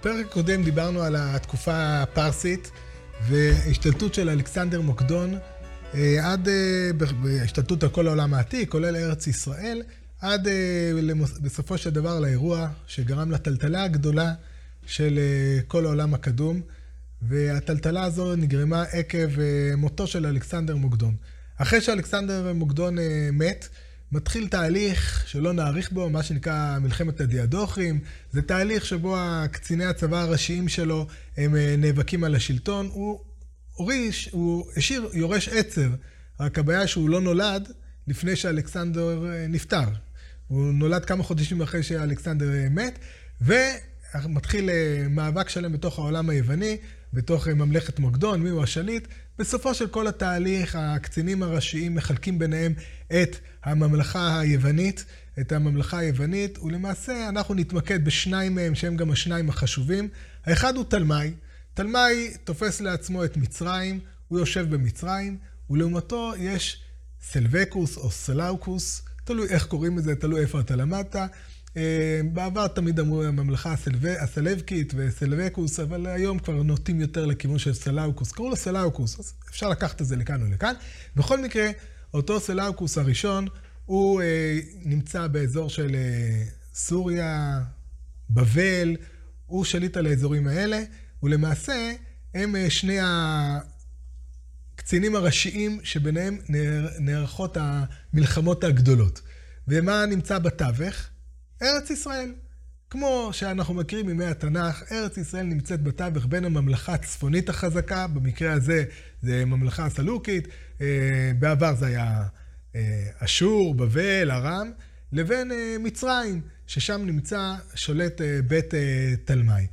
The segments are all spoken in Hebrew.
בפרק הקודם דיברנו על התקופה הפרסית והשתלטות של אלכסנדר מוקדון אה, עד, אה, בהשתלטות על כל העולם העתיק, כולל ארץ ישראל, עד אה, בסופו של דבר לאירוע שגרם לטלטלה הגדולה של כל העולם הקדום, והטלטלה הזו נגרמה עקב מותו של אלכסנדר מוקדון. אחרי שאלכסנדר מוקדון מת, מתחיל תהליך שלא נאריך בו, מה שנקרא מלחמת הדיאדוכים. זה תהליך שבו קציני הצבא הראשיים שלו הם נאבקים על השלטון. הוא הוריש, הוא השאיר יורש עצר, רק הבעיה שהוא לא נולד לפני שאלכסנדר אה, נפטר. הוא נולד כמה חודשים אחרי שאלכסנדר אה, מת, ומתחיל אה, מאבק שלם בתוך העולם היווני, בתוך ממלכת מוקדון, מיהו השליט. בסופו של כל התהליך, הקצינים הראשיים מחלקים ביניהם את הממלכה היוונית, את הממלכה היוונית, ולמעשה אנחנו נתמקד בשניים מהם, שהם גם השניים החשובים. האחד הוא תלמי. תלמי תופס לעצמו את מצרים, הוא יושב במצרים, ולעומתו יש סלבקוס או סלאוקוס, תלוי איך קוראים לזה, תלוי איפה אתה למדת. אה, בעבר תמיד אמרו הממלכה הסלבקית וסלבקוס, אבל היום כבר נוטים יותר לכיוון של סלאוקוס. קראו לו סלאוקוס, אז אפשר לקחת את זה לכאן ולכאן. בכל מקרה, אותו סלאוקוס הראשון, הוא אה, נמצא באזור של אה, סוריה, בבל, הוא שליט על האזורים האלה. ולמעשה הם אה, שני הקצינים הראשיים שביניהם נערכות המלחמות הגדולות. ומה נמצא בתווך? ארץ ישראל. כמו שאנחנו מכירים מימי התנ"ך, ארץ ישראל נמצאת בתווך בין הממלכה הצפונית החזקה, במקרה הזה זה ממלכה הסלוקית, אה, בעבר זה היה אה, אשור, בבל, ארם, לבין מצרים, ששם נמצא שולט בית תלמי.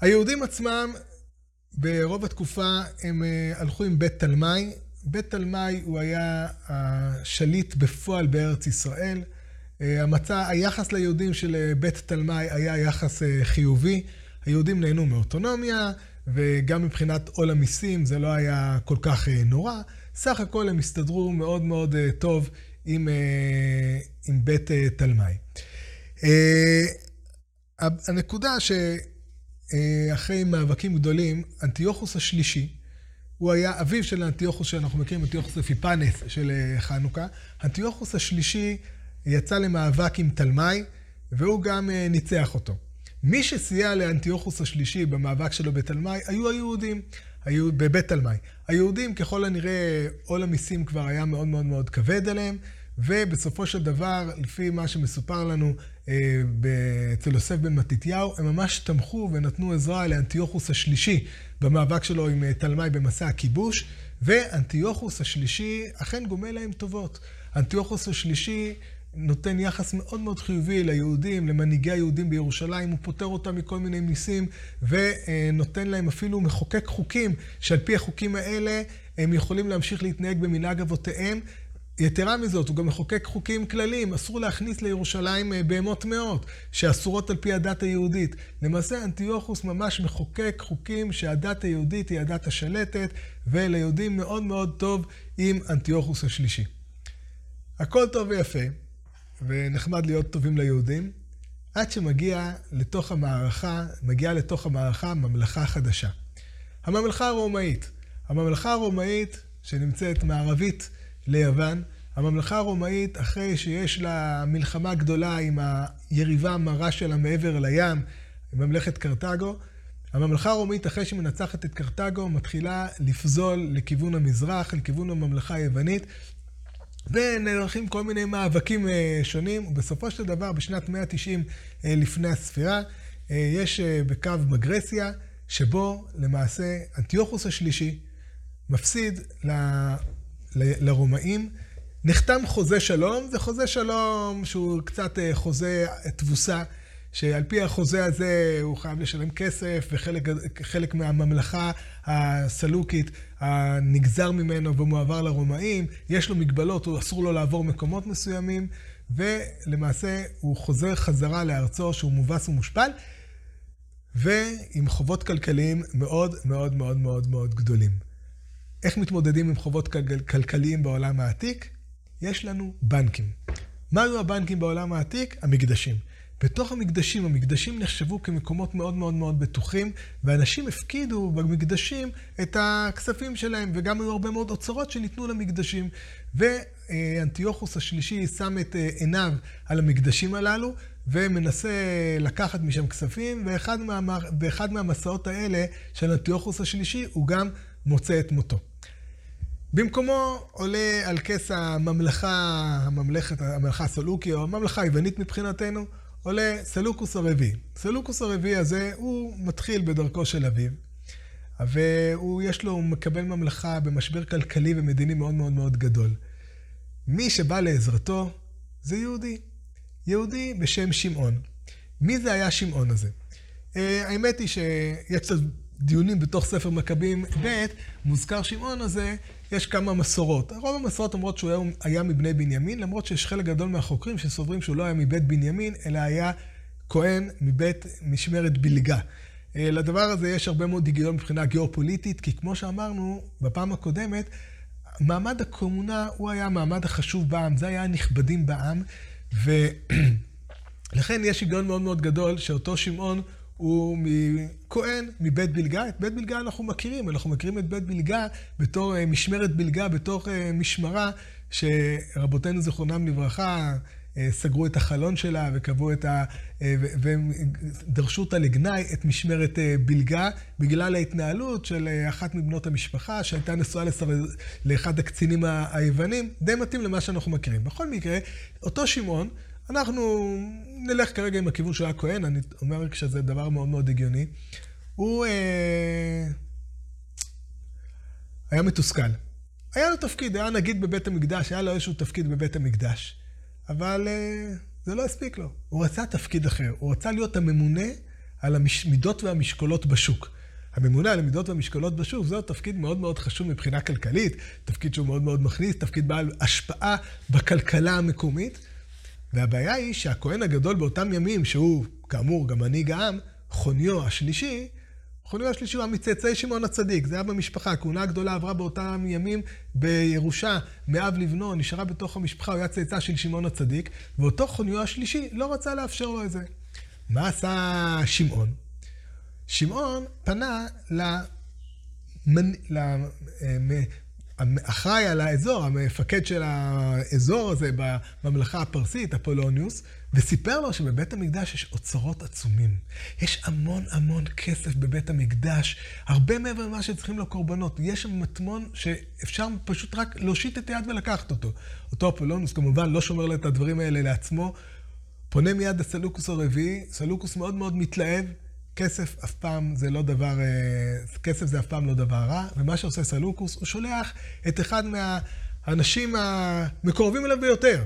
היהודים עצמם, ברוב התקופה, הם אה, הלכו עם בית תלמי. בית תלמי הוא היה השליט בפועל בארץ ישראל. אה, המצע, היחס ליהודים של אה, בית תלמי היה יחס חיובי. היהודים נהנו מאוטונומיה, וגם מבחינת עול המיסים זה לא היה כל כך נורא. סך הכל הם הסתדרו מאוד מאוד טוב עם, עם בית תלמי. הנקודה ש... אה, אחרי מאבקים גדולים, אנטיוכוס השלישי, הוא היה אביו של האנטיוכוס שאנחנו מכירים, אנטיוכוס אפיפנס של אה, חנוכה. אנטיוכוס השלישי יצא למאבק עם תלמי, והוא גם אה, ניצח אותו. מי שסייע לאנטיוכוס השלישי במאבק שלו בתלמי היו היהודים, היו בבית תלמי. היהודים ככל הנראה עול המיסים כבר היה מאוד מאוד מאוד כבד עליהם, ובסופו של דבר, לפי מה שמסופר לנו אה, אצל יוסף בן מתתיהו, הם ממש תמכו ונתנו עזרה לאנטיוכוס השלישי במאבק שלו עם אה, תלמי במסע הכיבוש, ואנטיוכוס השלישי אכן גומל להם טובות. אנטיוכוס השלישי נותן יחס מאוד מאוד חיובי ליהודים, למנהיגי היהודים בירושלים, הוא פוטר אותם מכל מיני מיסים ונותן להם אפילו מחוקק חוקים, שעל פי החוקים האלה הם יכולים להמשיך להתנהג במנהג אבותיהם יתרה מזאת, הוא גם מחוקק חוקים כלליים, אסור להכניס לירושלים אה, בהמות טמאות, שאסורות על פי הדת היהודית. למעשה, אנטיוכוס ממש מחוקק חוקים שהדת היהודית היא הדת השלטת, וליהודים מאוד מאוד טוב עם אנטיוכוס השלישי. הכל טוב ויפה, ונחמד להיות טובים ליהודים, עד שמגיע לתוך המערכה, מגיעה לתוך המערכה ממלכה חדשה. הממלכה הרומאית. הממלכה הרומאית, שנמצאת מערבית, ליוון. הממלכה הרומאית, אחרי שיש לה מלחמה גדולה עם היריבה המרה שלה מעבר לים, ממלכת קרתגו, הממלכה הרומאית, אחרי שהיא מנצחת את קרתגו, מתחילה לפזול לכיוון המזרח, לכיוון הממלכה היוונית, ונערכים כל מיני מאבקים אה, שונים, ובסופו של דבר, בשנת 190 אה, לפני הספירה, אה, יש בקו מגרסיה, שבו למעשה אנטיוכוס השלישי מפסיד ל- לרומאים. נחתם חוזה שלום, זה חוזה שלום שהוא קצת חוזה תבוסה, שעל פי החוזה הזה הוא חייב לשלם כסף, וחלק מהממלכה הסלוקית הנגזר ממנו ומועבר לרומאים, יש לו מגבלות, הוא אסור לו לעבור מקומות מסוימים, ולמעשה הוא חוזר חזרה לארצו שהוא מובס ומושפל, ועם חובות כלכליים מאוד מאוד מאוד מאוד מאוד גדולים. איך מתמודדים עם חובות כלכליים בעולם העתיק? יש לנו בנקים. מה היו הבנקים בעולם העתיק? המקדשים. בתוך המקדשים, המקדשים נחשבו כמקומות מאוד מאוד מאוד בטוחים, ואנשים הפקידו במקדשים את הכספים שלהם, וגם היו הרבה מאוד אוצרות שניתנו למקדשים. ואנטיוכוס השלישי שם את אה, עיניו על המקדשים הללו, ומנסה לקחת משם כספים, ואחד, מה, באחד מהמסעות האלה של אנטיוכוס השלישי, הוא גם מוצא את מותו. במקומו עולה על כס הממלכה, הממלכת, הממלכה הסלוקי, או הממלכה היוונית מבחינתנו, עולה סלוקוס הרביעי. סלוקוס הרביעי הזה, הוא מתחיל בדרכו של אביו, והוא יש לו, הוא מקבל ממלכה במשבר כלכלי ומדיני מאוד מאוד מאוד גדול. מי שבא לעזרתו זה יהודי. יהודי בשם שמעון. מי זה היה שמעון הזה? אה, האמת היא שיש דיונים בתוך ספר מכבים ב', מוזכר שמעון הזה, יש כמה מסורות. רוב המסורות אומרות שהוא היה, היה מבני בנימין, למרות שיש חלק גדול מהחוקרים שסוברים שהוא לא היה מבית בנימין, אלא היה כהן מבית משמרת בלגה. אה, לדבר הזה יש הרבה מאוד היגיון מבחינה גיאופוליטית, כי כמו שאמרנו בפעם הקודמת, מעמד הכהונה הוא היה המעמד החשוב בעם, זה היה הנכבדים בעם, ולכן יש היגיון מאוד מאוד גדול שאותו שמעון הוא כהן מבית בלגה. את בית בלגה אנחנו מכירים, אנחנו מכירים את בית בלגה בתור אה, משמרת בלגה, בתור אה, משמרה שרבותינו זיכרונם לברכה אה, סגרו את החלון שלה וקבעו את ה... והם דרשו אותה לגנאי, את משמרת בלגה, בגלל ההתנהלות של אחת מבנות המשפחה שהייתה נשואה לסר... לאחד הקצינים היוונים, די מתאים למה שאנחנו מכירים. בכל מקרה, אותו שמעון, אנחנו נלך כרגע עם הכיוון של הכהן, אני אומר שזה דבר מאוד מאוד הגיוני. הוא אה, היה מתוסכל. היה לו תפקיד, היה נגיד בבית המקדש, היה לו איזשהו תפקיד בבית המקדש, אבל אה, זה לא הספיק לו. הוא רצה תפקיד אחר, הוא רצה להיות הממונה על המידות והמשקולות בשוק. הממונה על המידות והמשקולות בשוק, זהו תפקיד מאוד מאוד חשוב מבחינה כלכלית, תפקיד שהוא מאוד מאוד מכניס, תפקיד בעל השפעה בכלכלה המקומית. והבעיה היא שהכהן הגדול באותם ימים, שהוא כאמור גם מנהיג העם, חוניו השלישי, חוניו השלישי הוא מצאצאי שמעון הצדיק, זה היה במשפחה, הכהונה הגדולה עברה באותם ימים בירושה מאב לבנו, נשארה בתוך המשפחה, הוא היה צאצא של שמעון הצדיק, ואותו חוניו השלישי לא רצה לאפשר לו את זה. מה עשה שמעון? שמעון פנה למנ... אחראי על האזור, המפקד של האזור הזה בממלכה הפרסית, אפולוניוס, וסיפר לו שבבית המקדש יש אוצרות עצומים. יש המון המון כסף בבית המקדש, הרבה מעבר למה שצריכים לקורבנות. יש שם מטמון שאפשר פשוט רק להושיט את היד ולקחת אותו. אותו אפולוניוס כמובן לא שומר לו את הדברים האלה לעצמו, פונה מיד לסלוקוס הרביעי, סלוקוס מאוד מאוד מתלהב. כסף אף פעם זה לא דבר, אה, כסף זה אף פעם לא דבר רע, ומה שעושה סלוקוס, הוא שולח את אחד מהאנשים המקורבים אליו ביותר,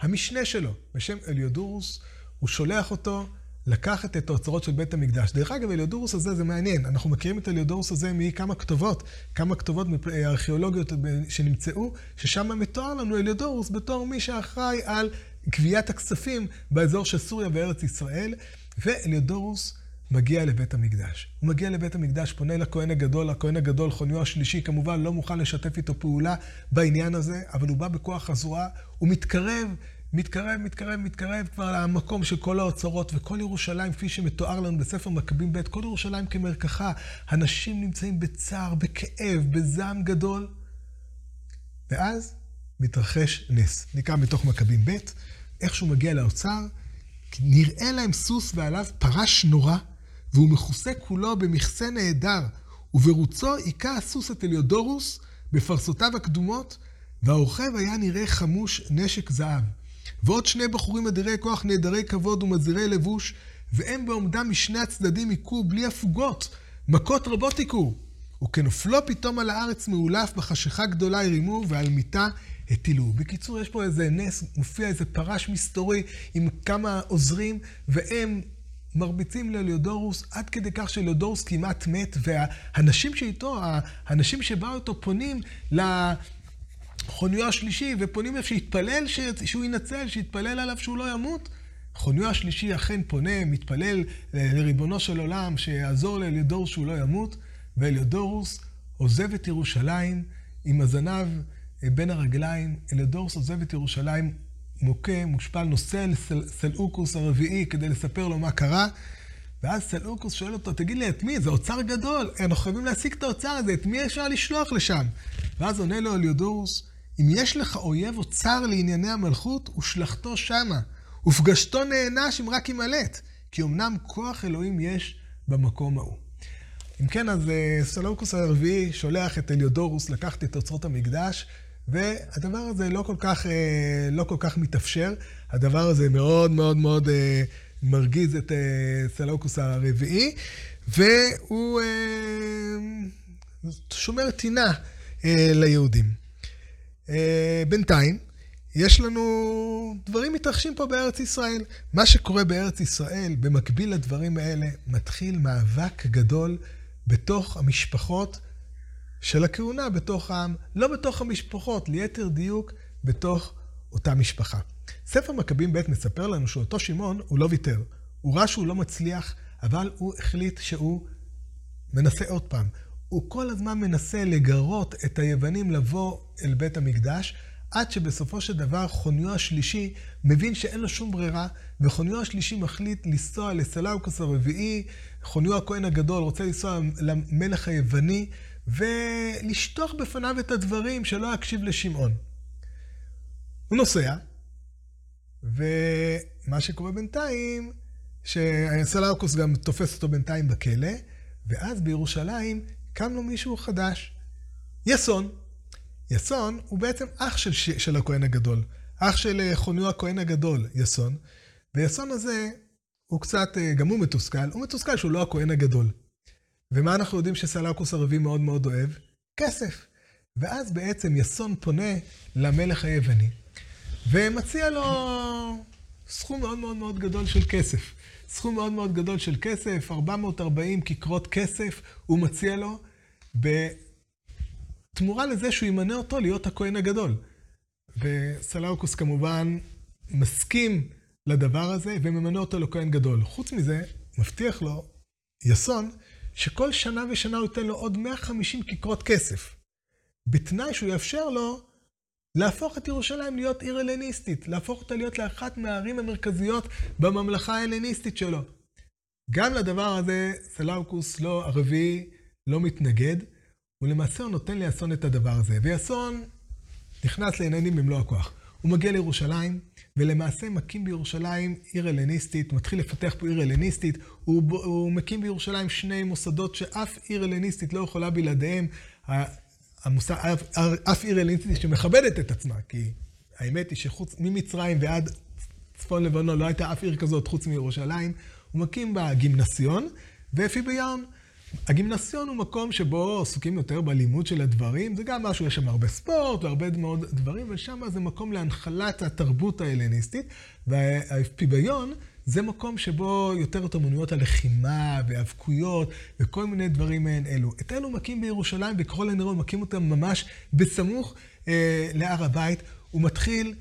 המשנה שלו, בשם אליודורוס, הוא שולח אותו לקחת את האוצרות של בית המקדש. דרך אגב, אליודורוס הזה זה מעניין, אנחנו מכירים את אליודורוס הזה מכמה כתובות, כמה כתובות ארכיאולוגיות שנמצאו, ששם מתואר לנו אליודורוס בתור מי שאחראי על גביית הכספים באזור של סוריה וארץ ישראל, ואליודורוס מגיע לבית המקדש. הוא מגיע לבית המקדש, פונה לכהן הגדול, הכהן הגדול, חוניו השלישי, כמובן לא מוכן לשתף איתו פעולה בעניין הזה, אבל הוא בא בכוח הזרוע, הוא מתקרב, מתקרב, מתקרב, מתקרב כבר למקום של כל האוצרות, וכל ירושלים, כפי שמתואר לנו בספר מכבים ב', כל ירושלים כמרקחה. אנשים נמצאים בצער, בכאב, בזעם גדול. ואז מתרחש נס. נקרא מתוך מכבים ב', איך שהוא מגיע לאוצר, נראה להם סוס ועליו פרש נורא. והוא מכוסה כולו במכסה נהדר, וברוצו היכה הסוס את אליודורוס בפרסותיו הקדומות, והרוכב היה נראה חמוש נשק זהב. ועוד שני בחורים אדירי כוח נעדרי כבוד ומזהירי לבוש, והם בעומדם משני הצדדים היכו בלי הפוגות, מכות רבות היכו. וכנופלו פתאום על הארץ מאולף בחשיכה גדולה הרימו, ועל מיטה הטילו. בקיצור, יש פה איזה נס, מופיע איזה פרש מסתורי עם כמה עוזרים, והם מרביצים לאליודורוס עד כדי כך שאליודורוס כמעט מת, והאנשים שאיתו, האנשים שבאו איתו פונים לחוניו השלישי ופונים אליו שיתפלל שהוא ינצל, שיתפלל עליו שהוא לא ימות. חוניו השלישי אכן פונה, מתפלל לריבונו של עולם שיעזור לאליודורוס שהוא לא ימות, ואליודורוס עוזב את ירושלים עם הזנב בין הרגליים. אליודורוס עוזב את ירושלים מוכה, מושפל, נוסע לסלאוקוס הרביעי כדי לספר לו מה קרה. ואז סלאוקוס שואל אותו, תגיד לי, את מי? זה אוצר גדול, אנחנו חייבים להשיג את האוצר הזה, את מי אפשר לשלוח לשם? ואז עונה לו אליודורוס, אם יש לך אויב אוצר לענייני המלכות, ושלחתו שמה, ופגשתו נענש אם רק ימלט, כי אמנם כוח אלוהים יש במקום ההוא. אם כן, אז אה, סלאוקוס הרביעי שולח את אליודורוס לקחת את אוצרות המקדש, והדבר הזה לא כל כך, אה, לא כל כך מתאפשר. הדבר הזה מאוד מאוד מאוד אה, מרגיז את סלאוקוס הרביעי, והוא שומר טינה ליהודים. בינתיים, יש לנו דברים מתרחשים פה בארץ ישראל. מה שקורה בארץ ישראל, במקביל לדברים האלה, מתחיל מאבק גדול בתוך המשפחות של הכהונה, בתוך העם, לא בתוך המשפחות, ליתר דיוק, בתוך אותה משפחה. ספר מכבים ב' מספר לנו שאותו שמעון, הוא לא ויתר. הוא ראה שהוא לא מצליח, אבל הוא החליט שהוא מנסה עוד פעם. הוא כל הזמן מנסה לגרות את היוונים לבוא אל בית המקדש, עד שבסופו של דבר חוניו השלישי מבין שאין לו שום ברירה, וחוניו השלישי מחליט לנסוע לסלאוקוס הרביעי, חוניו הכהן הגדול רוצה לנסוע למלך היווני, ולשטוח בפניו את הדברים שלא יקשיב לשמעון. הוא נוסע, ומה שקורה בינתיים, שסלאוקוס גם תופס אותו בינתיים בכלא, ואז בירושלים קם לו מישהו חדש, יסון. יסון הוא בעצם אח של, של הכהן הגדול. אח של אה, חוניו הכהן הגדול, יסון. ויסון הזה, הוא קצת, אה, גם הוא מתוסכל, הוא מתוסכל שהוא לא הכהן הגדול. ומה אנחנו יודעים שסלאקוס הרביעי מאוד מאוד אוהב? כסף. ואז בעצם יסון פונה למלך היווני, ומציע לו סכום מאוד מאוד מאוד גדול של כסף. סכום מאוד מאוד גדול של כסף, 440 כיכרות כסף, הוא מציע לו, בתמורה לזה שהוא ימנה אותו להיות הכהן הגדול. וסלאוקוס כמובן מסכים לדבר הזה וממנה אותו לכהן גדול. חוץ מזה, מבטיח לו יסון שכל שנה ושנה הוא ייתן לו עוד 150 כיכרות כסף, בתנאי שהוא יאפשר לו להפוך את ירושלים להיות עיר הלניסטית, להפוך אותה להיות לאחת מהערים המרכזיות בממלכה ההלניסטית שלו. גם לדבר הזה סלאוקוס לא, הרביעי לא מתנגד, ולמעשה הוא נותן ליאסון את הדבר הזה. ויאסון נכנס לעניינים במלוא הכוח. הוא מגיע לירושלים, ולמעשה מקים בירושלים עיר הלניסטית, מתחיל לפתח פה עיר הלניסטית, הוא, הוא מקים בירושלים שני מוסדות שאף עיר הלניסטית לא יכולה בלעדיהם, המוסד, אף, אף עיר הלניסטית שמכבדת את עצמה, כי האמת היא שחוץ ממצרים ועד צפון לבנון לא הייתה אף עיר כזאת חוץ מירושלים, הוא מקים בה גימנסיון, ואפי ביון. הגימנסיון הוא מקום שבו עסוקים יותר בלימוד של הדברים, זה גם משהו, יש שם הרבה ספורט והרבה מאוד דברים, ושם זה מקום להנחלת התרבות ההלניסטית, והפיביון זה מקום שבו יותר את אמנויות הלחימה והאבקויות וכל מיני דברים מעין אלו. את אלו מקים בירושלים, וככל הנראה מקים אותם ממש בסמוך אה, להר הבית. הוא מתחיל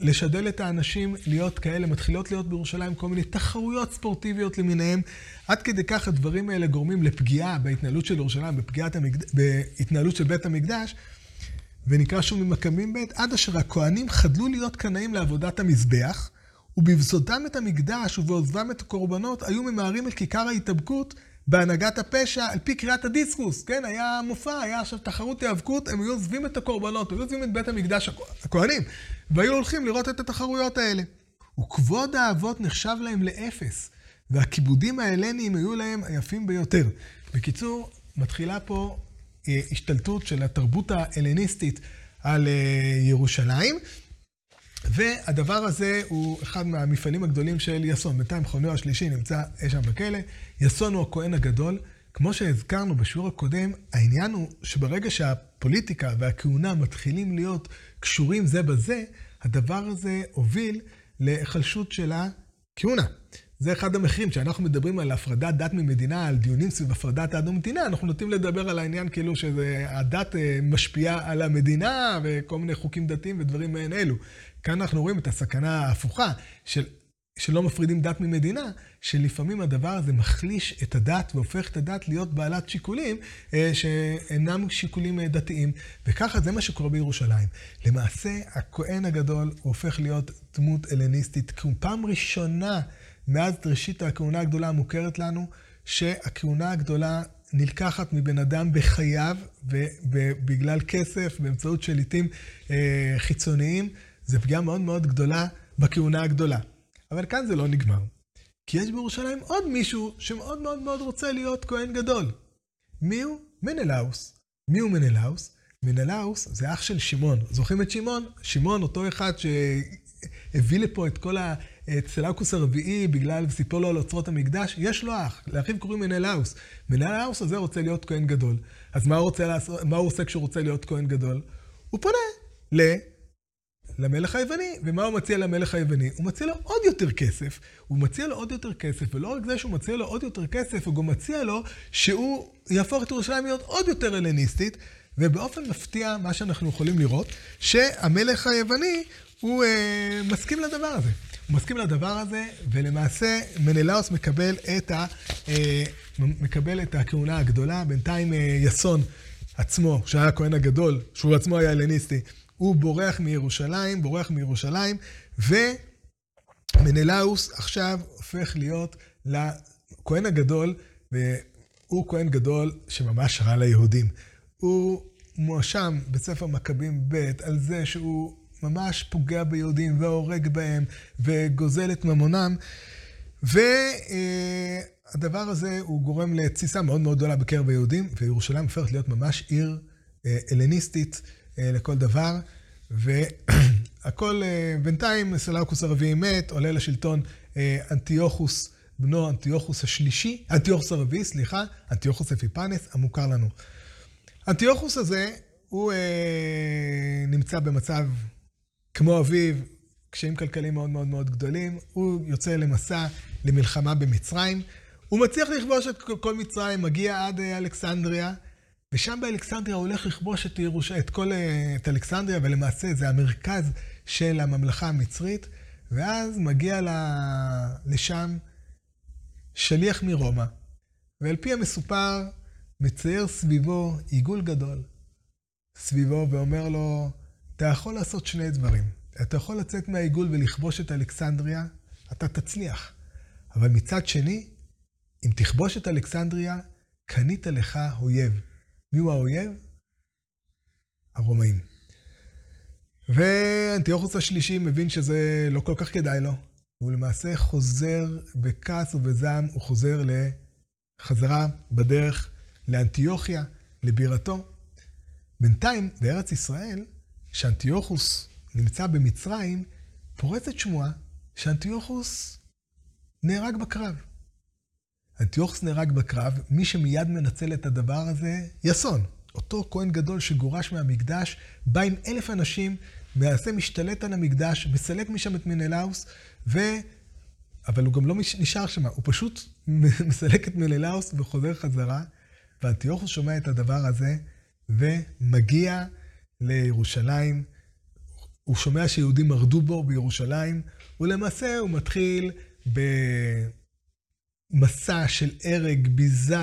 לשדל את האנשים להיות כאלה, מתחילות להיות בירושלים כל מיני תחרויות ספורטיביות למיניהם. עד כדי כך הדברים האלה גורמים לפגיעה בהתנהלות של ירושלים, המקד... בהתנהלות של בית המקדש, ונקרא שוב ממכבים ב', עד אשר הכהנים חדלו להיות קנאים לעבודת המזבח, ובבזודם את המקדש ובעוזבם את הקורבנות, היו ממהרים אל כיכר ההתאבקות בהנהגת הפשע על פי קריאת הדיסקוס, כן? היה מופע, היה עכשיו תחרות היאבקות, הם היו עוזבים את הקורבנות, היו עוזבים את בית המקדש, הכהנים, והיו הולכים לראות את התחרויות האלה. וכבוד האבות נחשב להם לאפס, והכיבודים ההלניים היו להם היפים ביותר. בקיצור, מתחילה פה אה, השתלטות של התרבות ההלניסטית על אה, ירושלים. והדבר הזה הוא אחד מהמפעלים הגדולים של יסון. בינתיים חוניו השלישי נמצא אי שם בכלא. יסון הוא הכהן הגדול. כמו שהזכרנו בשיעור הקודם, העניין הוא שברגע שהפוליטיקה והכהונה מתחילים להיות קשורים זה בזה, הדבר הזה הוביל להיחלשות של הכהונה. זה אחד המחירים. כשאנחנו מדברים על הפרדת דת ממדינה, על דיונים סביב הפרדת דת ממדינה, אנחנו נוטים לדבר על העניין כאילו שהדת אה, משפיעה על המדינה וכל מיני חוקים דתיים ודברים מעין אלו. כאן אנחנו רואים את הסכנה ההפוכה של שלא מפרידים דת ממדינה, שלפעמים הדבר הזה מחליש את הדת והופך את הדת להיות בעלת שיקולים אה, שאינם שיקולים אה, דתיים. וככה זה מה שקורה בירושלים. למעשה, הכהן הגדול הופך להיות דמות הלניסטית, כי הוא פעם ראשונה מאז ראשית הכהונה הגדולה המוכרת לנו, שהכהונה הגדולה נלקחת מבן אדם בחייו, ובגלל כסף, באמצעות שליטים אה, חיצוניים, זו פגיעה מאוד מאוד גדולה בכהונה הגדולה. אבל כאן זה לא נגמר. כי יש בירושלים עוד מישהו שמאוד מאוד מאוד רוצה להיות כהן גדול. מי הוא? מנלאוס. מי הוא מנלאוס? מנלאוס זה אח של שמעון. זוכרים את שמעון? שמעון, אותו אחד שהביא לפה את כל הצלקוס הרביעי בגלל סיפור לו על אוצרות המקדש, יש לו אח, לאחיו קוראים מנלאוס. מנלאוס הזה רוצה להיות כהן גדול. אז מה הוא, רוצה לעשות, מה הוא עושה כשהוא רוצה להיות כהן גדול? הוא פונה ל... למלך היווני. ומה הוא מציע למלך היווני? הוא מציע לו עוד יותר כסף. הוא מציע לו עוד יותר כסף, ולא רק זה שהוא מציע לו עוד יותר כסף, הוא גם מציע לו שהוא יהפוך את ירושלים להיות עוד יותר הלניסטית. ובאופן מפתיע, מה שאנחנו יכולים לראות, שהמלך היווני, הוא אה, מסכים לדבר הזה. הוא מסכים לדבר הזה, ולמעשה מנלאוס מקבל את, ה, אה, מקבל את הכהונה הגדולה. בינתיים אה, יסון עצמו, שהיה הכהן הגדול, שהוא עצמו היה הלניסטי, הוא בורח מירושלים, בורח מירושלים, ומנלאוס עכשיו הופך להיות לכהן הגדול, והוא כהן גדול שממש רע ליהודים. הוא מואשם בספר מכבים ב' על זה שהוא ממש פוגע ביהודים והורג בהם וגוזל את ממונם. והדבר הזה הוא גורם לתסיסה מאוד מאוד גדולה בקרב היהודים, וירושלים הופכת להיות ממש עיר אה, הלניסטית אה, לכל דבר. והכל, אה, בינתיים סלאוקוס הרביעי מת, עולה לשלטון אנטיוכוס, בנו אנטיוכוס השלישי, אנטיוכוס הרביעי, סליחה, אנטיוכוס אפיפנס, המוכר לנו. אנטיוכוס הזה, הוא אה, נמצא במצב כמו אביו, קשיים כלכליים מאוד מאוד מאוד גדולים, הוא יוצא למסע למלחמה במצרים, הוא מצליח לכבוש את כל מצרים, מגיע עד אה, אלכסנדריה, ושם באלכסנדריה הוא הולך לכבוש את, ירוש... את כל... אה, את אלכסנדריה, ולמעשה זה המרכז של הממלכה המצרית, ואז מגיע ל... לשם שליח מרומא, ועל פי המסופר, מצייר סביבו עיגול גדול. סביבו ואומר לו, אתה יכול לעשות שני דברים. אתה יכול לצאת מהעיגול ולכבוש את אלכסנדריה, אתה תצליח. אבל מצד שני, אם תכבוש את אלכסנדריה, קנית לך אויב. מי הוא האויב? הרומאים. ואנטיוכוס השלישי מבין שזה לא כל כך כדאי לו. הוא למעשה חוזר בכעס ובזעם, הוא חוזר לחזרה בדרך לאנטיוכיה, לבירתו. בינתיים, בארץ ישראל, כשאנטיוכוס נמצא במצרים, פורצת שמועה שאנטיוכוס נהרג בקרב. אנטיוכוס נהרג בקרב, מי שמיד מנצל את הדבר הזה, יסון. אותו כהן גדול שגורש מהמקדש, בא עם אלף אנשים, מעשה משתלט על המקדש, מסלק משם את מנלאוס, ו... אבל הוא גם לא נשאר שם, הוא פשוט מסלק את מנלאוס וחוזר חזרה, ואנטיוכוס שומע את הדבר הזה, ומגיע לירושלים. הוא שומע שיהודים מרדו בו בירושלים, ולמעשה הוא מתחיל במסע של הרג, ביזה,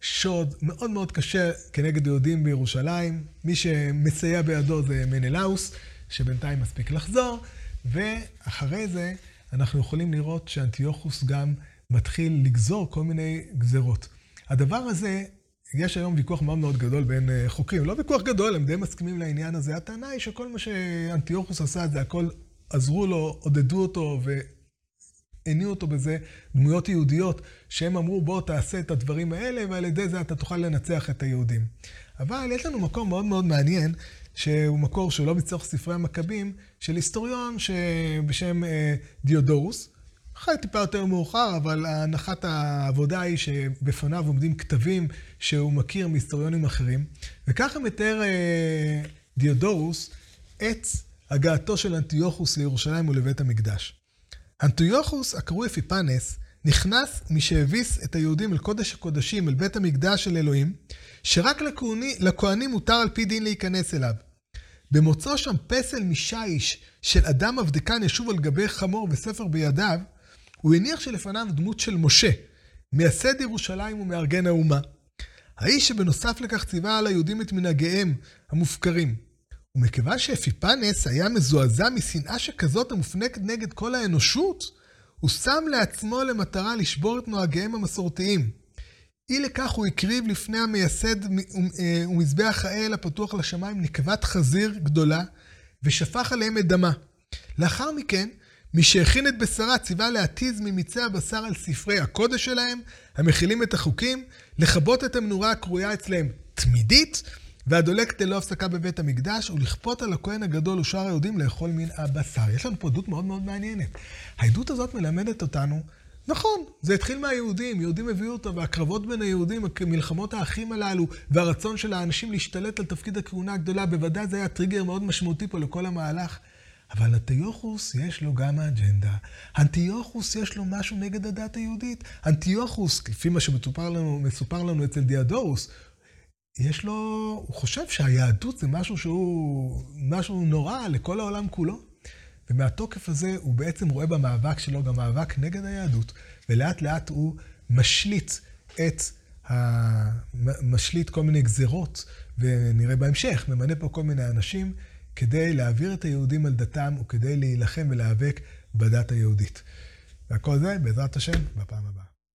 שוד מאוד מאוד קשה כנגד יהודים בירושלים. מי שמסייע בידו זה מנלאוס, שבינתיים מספיק לחזור, ואחרי זה אנחנו יכולים לראות שאנטיוכוס גם מתחיל לגזור כל מיני גזרות. הדבר הזה יש היום ויכוח מאוד מאוד גדול בין אה, חוקרים. לא ויכוח גדול, הם די מסכימים לעניין הזה. הטענה היא שכל מה שאנטיוכוס עשה, זה הכל עזרו לו, עודדו אותו והניעו אותו בזה דמויות יהודיות, שהם אמרו, בוא תעשה את הדברים האלה, ועל ידי זה אתה תוכל לנצח את היהודים. אבל יש לנו מקום מאוד מאוד מעניין, שהוא מקור שלא מצורך ספרי המכבים, של היסטוריון בשם אה, דיודורוס. חי טיפה יותר מאוחר, אבל הנחת העבודה היא שבפניו עומדים כתבים שהוא מכיר מהיסטוריונים אחרים. וככה מתאר אה, דיודורוס את הגעתו של אנטיוכוס לירושלים ולבית המקדש. אנטיוכוס, הקרוי אפיפנס, נכנס משהביס את היהודים אל קודש הקודשים, אל בית המקדש של אלוהים, שרק לכהני, לכהנים מותר על פי דין להיכנס אליו. במוצאו שם פסל משיש של אדם עבדקן ישוב על גבי חמור וספר בידיו, הוא הניח שלפניו דמות של משה, מייסד ירושלים ומארגן האומה. האיש שבנוסף לכך ציווה על היהודים את מנהגיהם המופקרים. ומכיוון שאפיפנס היה מזועזע משנאה שכזאת המופנקת נגד כל האנושות, הוא שם לעצמו למטרה לשבור את נוהגיהם המסורתיים. אי לכך הוא הקריב לפני המייסד אה, ומזבח האל הפתוח לשמיים נקבת חזיר גדולה, ושפך עליהם את דמה. לאחר מכן, מי שהכין את בשרה ציווה להתיז ממיצי הבשר על ספרי הקודש שלהם, המכילים את החוקים, לכבות את המנורה הקרויה אצלם תמידית, והדולקת ללא הפסקה בבית המקדש, ולכפות על הכהן הגדול ושאר היהודים לאכול מן הבשר. יש לנו פה עדות מאוד מאוד מעניינת. העדות הזאת מלמדת אותנו, נכון, זה התחיל מהיהודים, יהודים הביאו אותו, והקרבות בין היהודים, מלחמות האחים הללו, והרצון של האנשים להשתלט על תפקיד הכהונה הגדולה, בוודאי זה היה טריגר מאוד משמעותי פה לכל המהלך. אבל אנטיוכוס יש לו גם האג'נדה. אנטיוכוס יש לו משהו נגד הדת היהודית. אנטיוכוס, לפי מה שמסופר לנו, לנו אצל דיאדורוס, יש לו, הוא חושב שהיהדות זה משהו שהוא, משהו נורא לכל העולם כולו. ומהתוקף הזה הוא בעצם רואה במאבק שלו גם מאבק נגד היהדות, ולאט לאט הוא משליט את ה... משליט כל מיני גזרות, ונראה בהמשך, ממנה פה כל מיני אנשים כדי להעביר את היהודים על דתם וכדי להילחם ולהיאבק בדת היהודית. והכל זה, בעזרת השם, בפעם הבאה.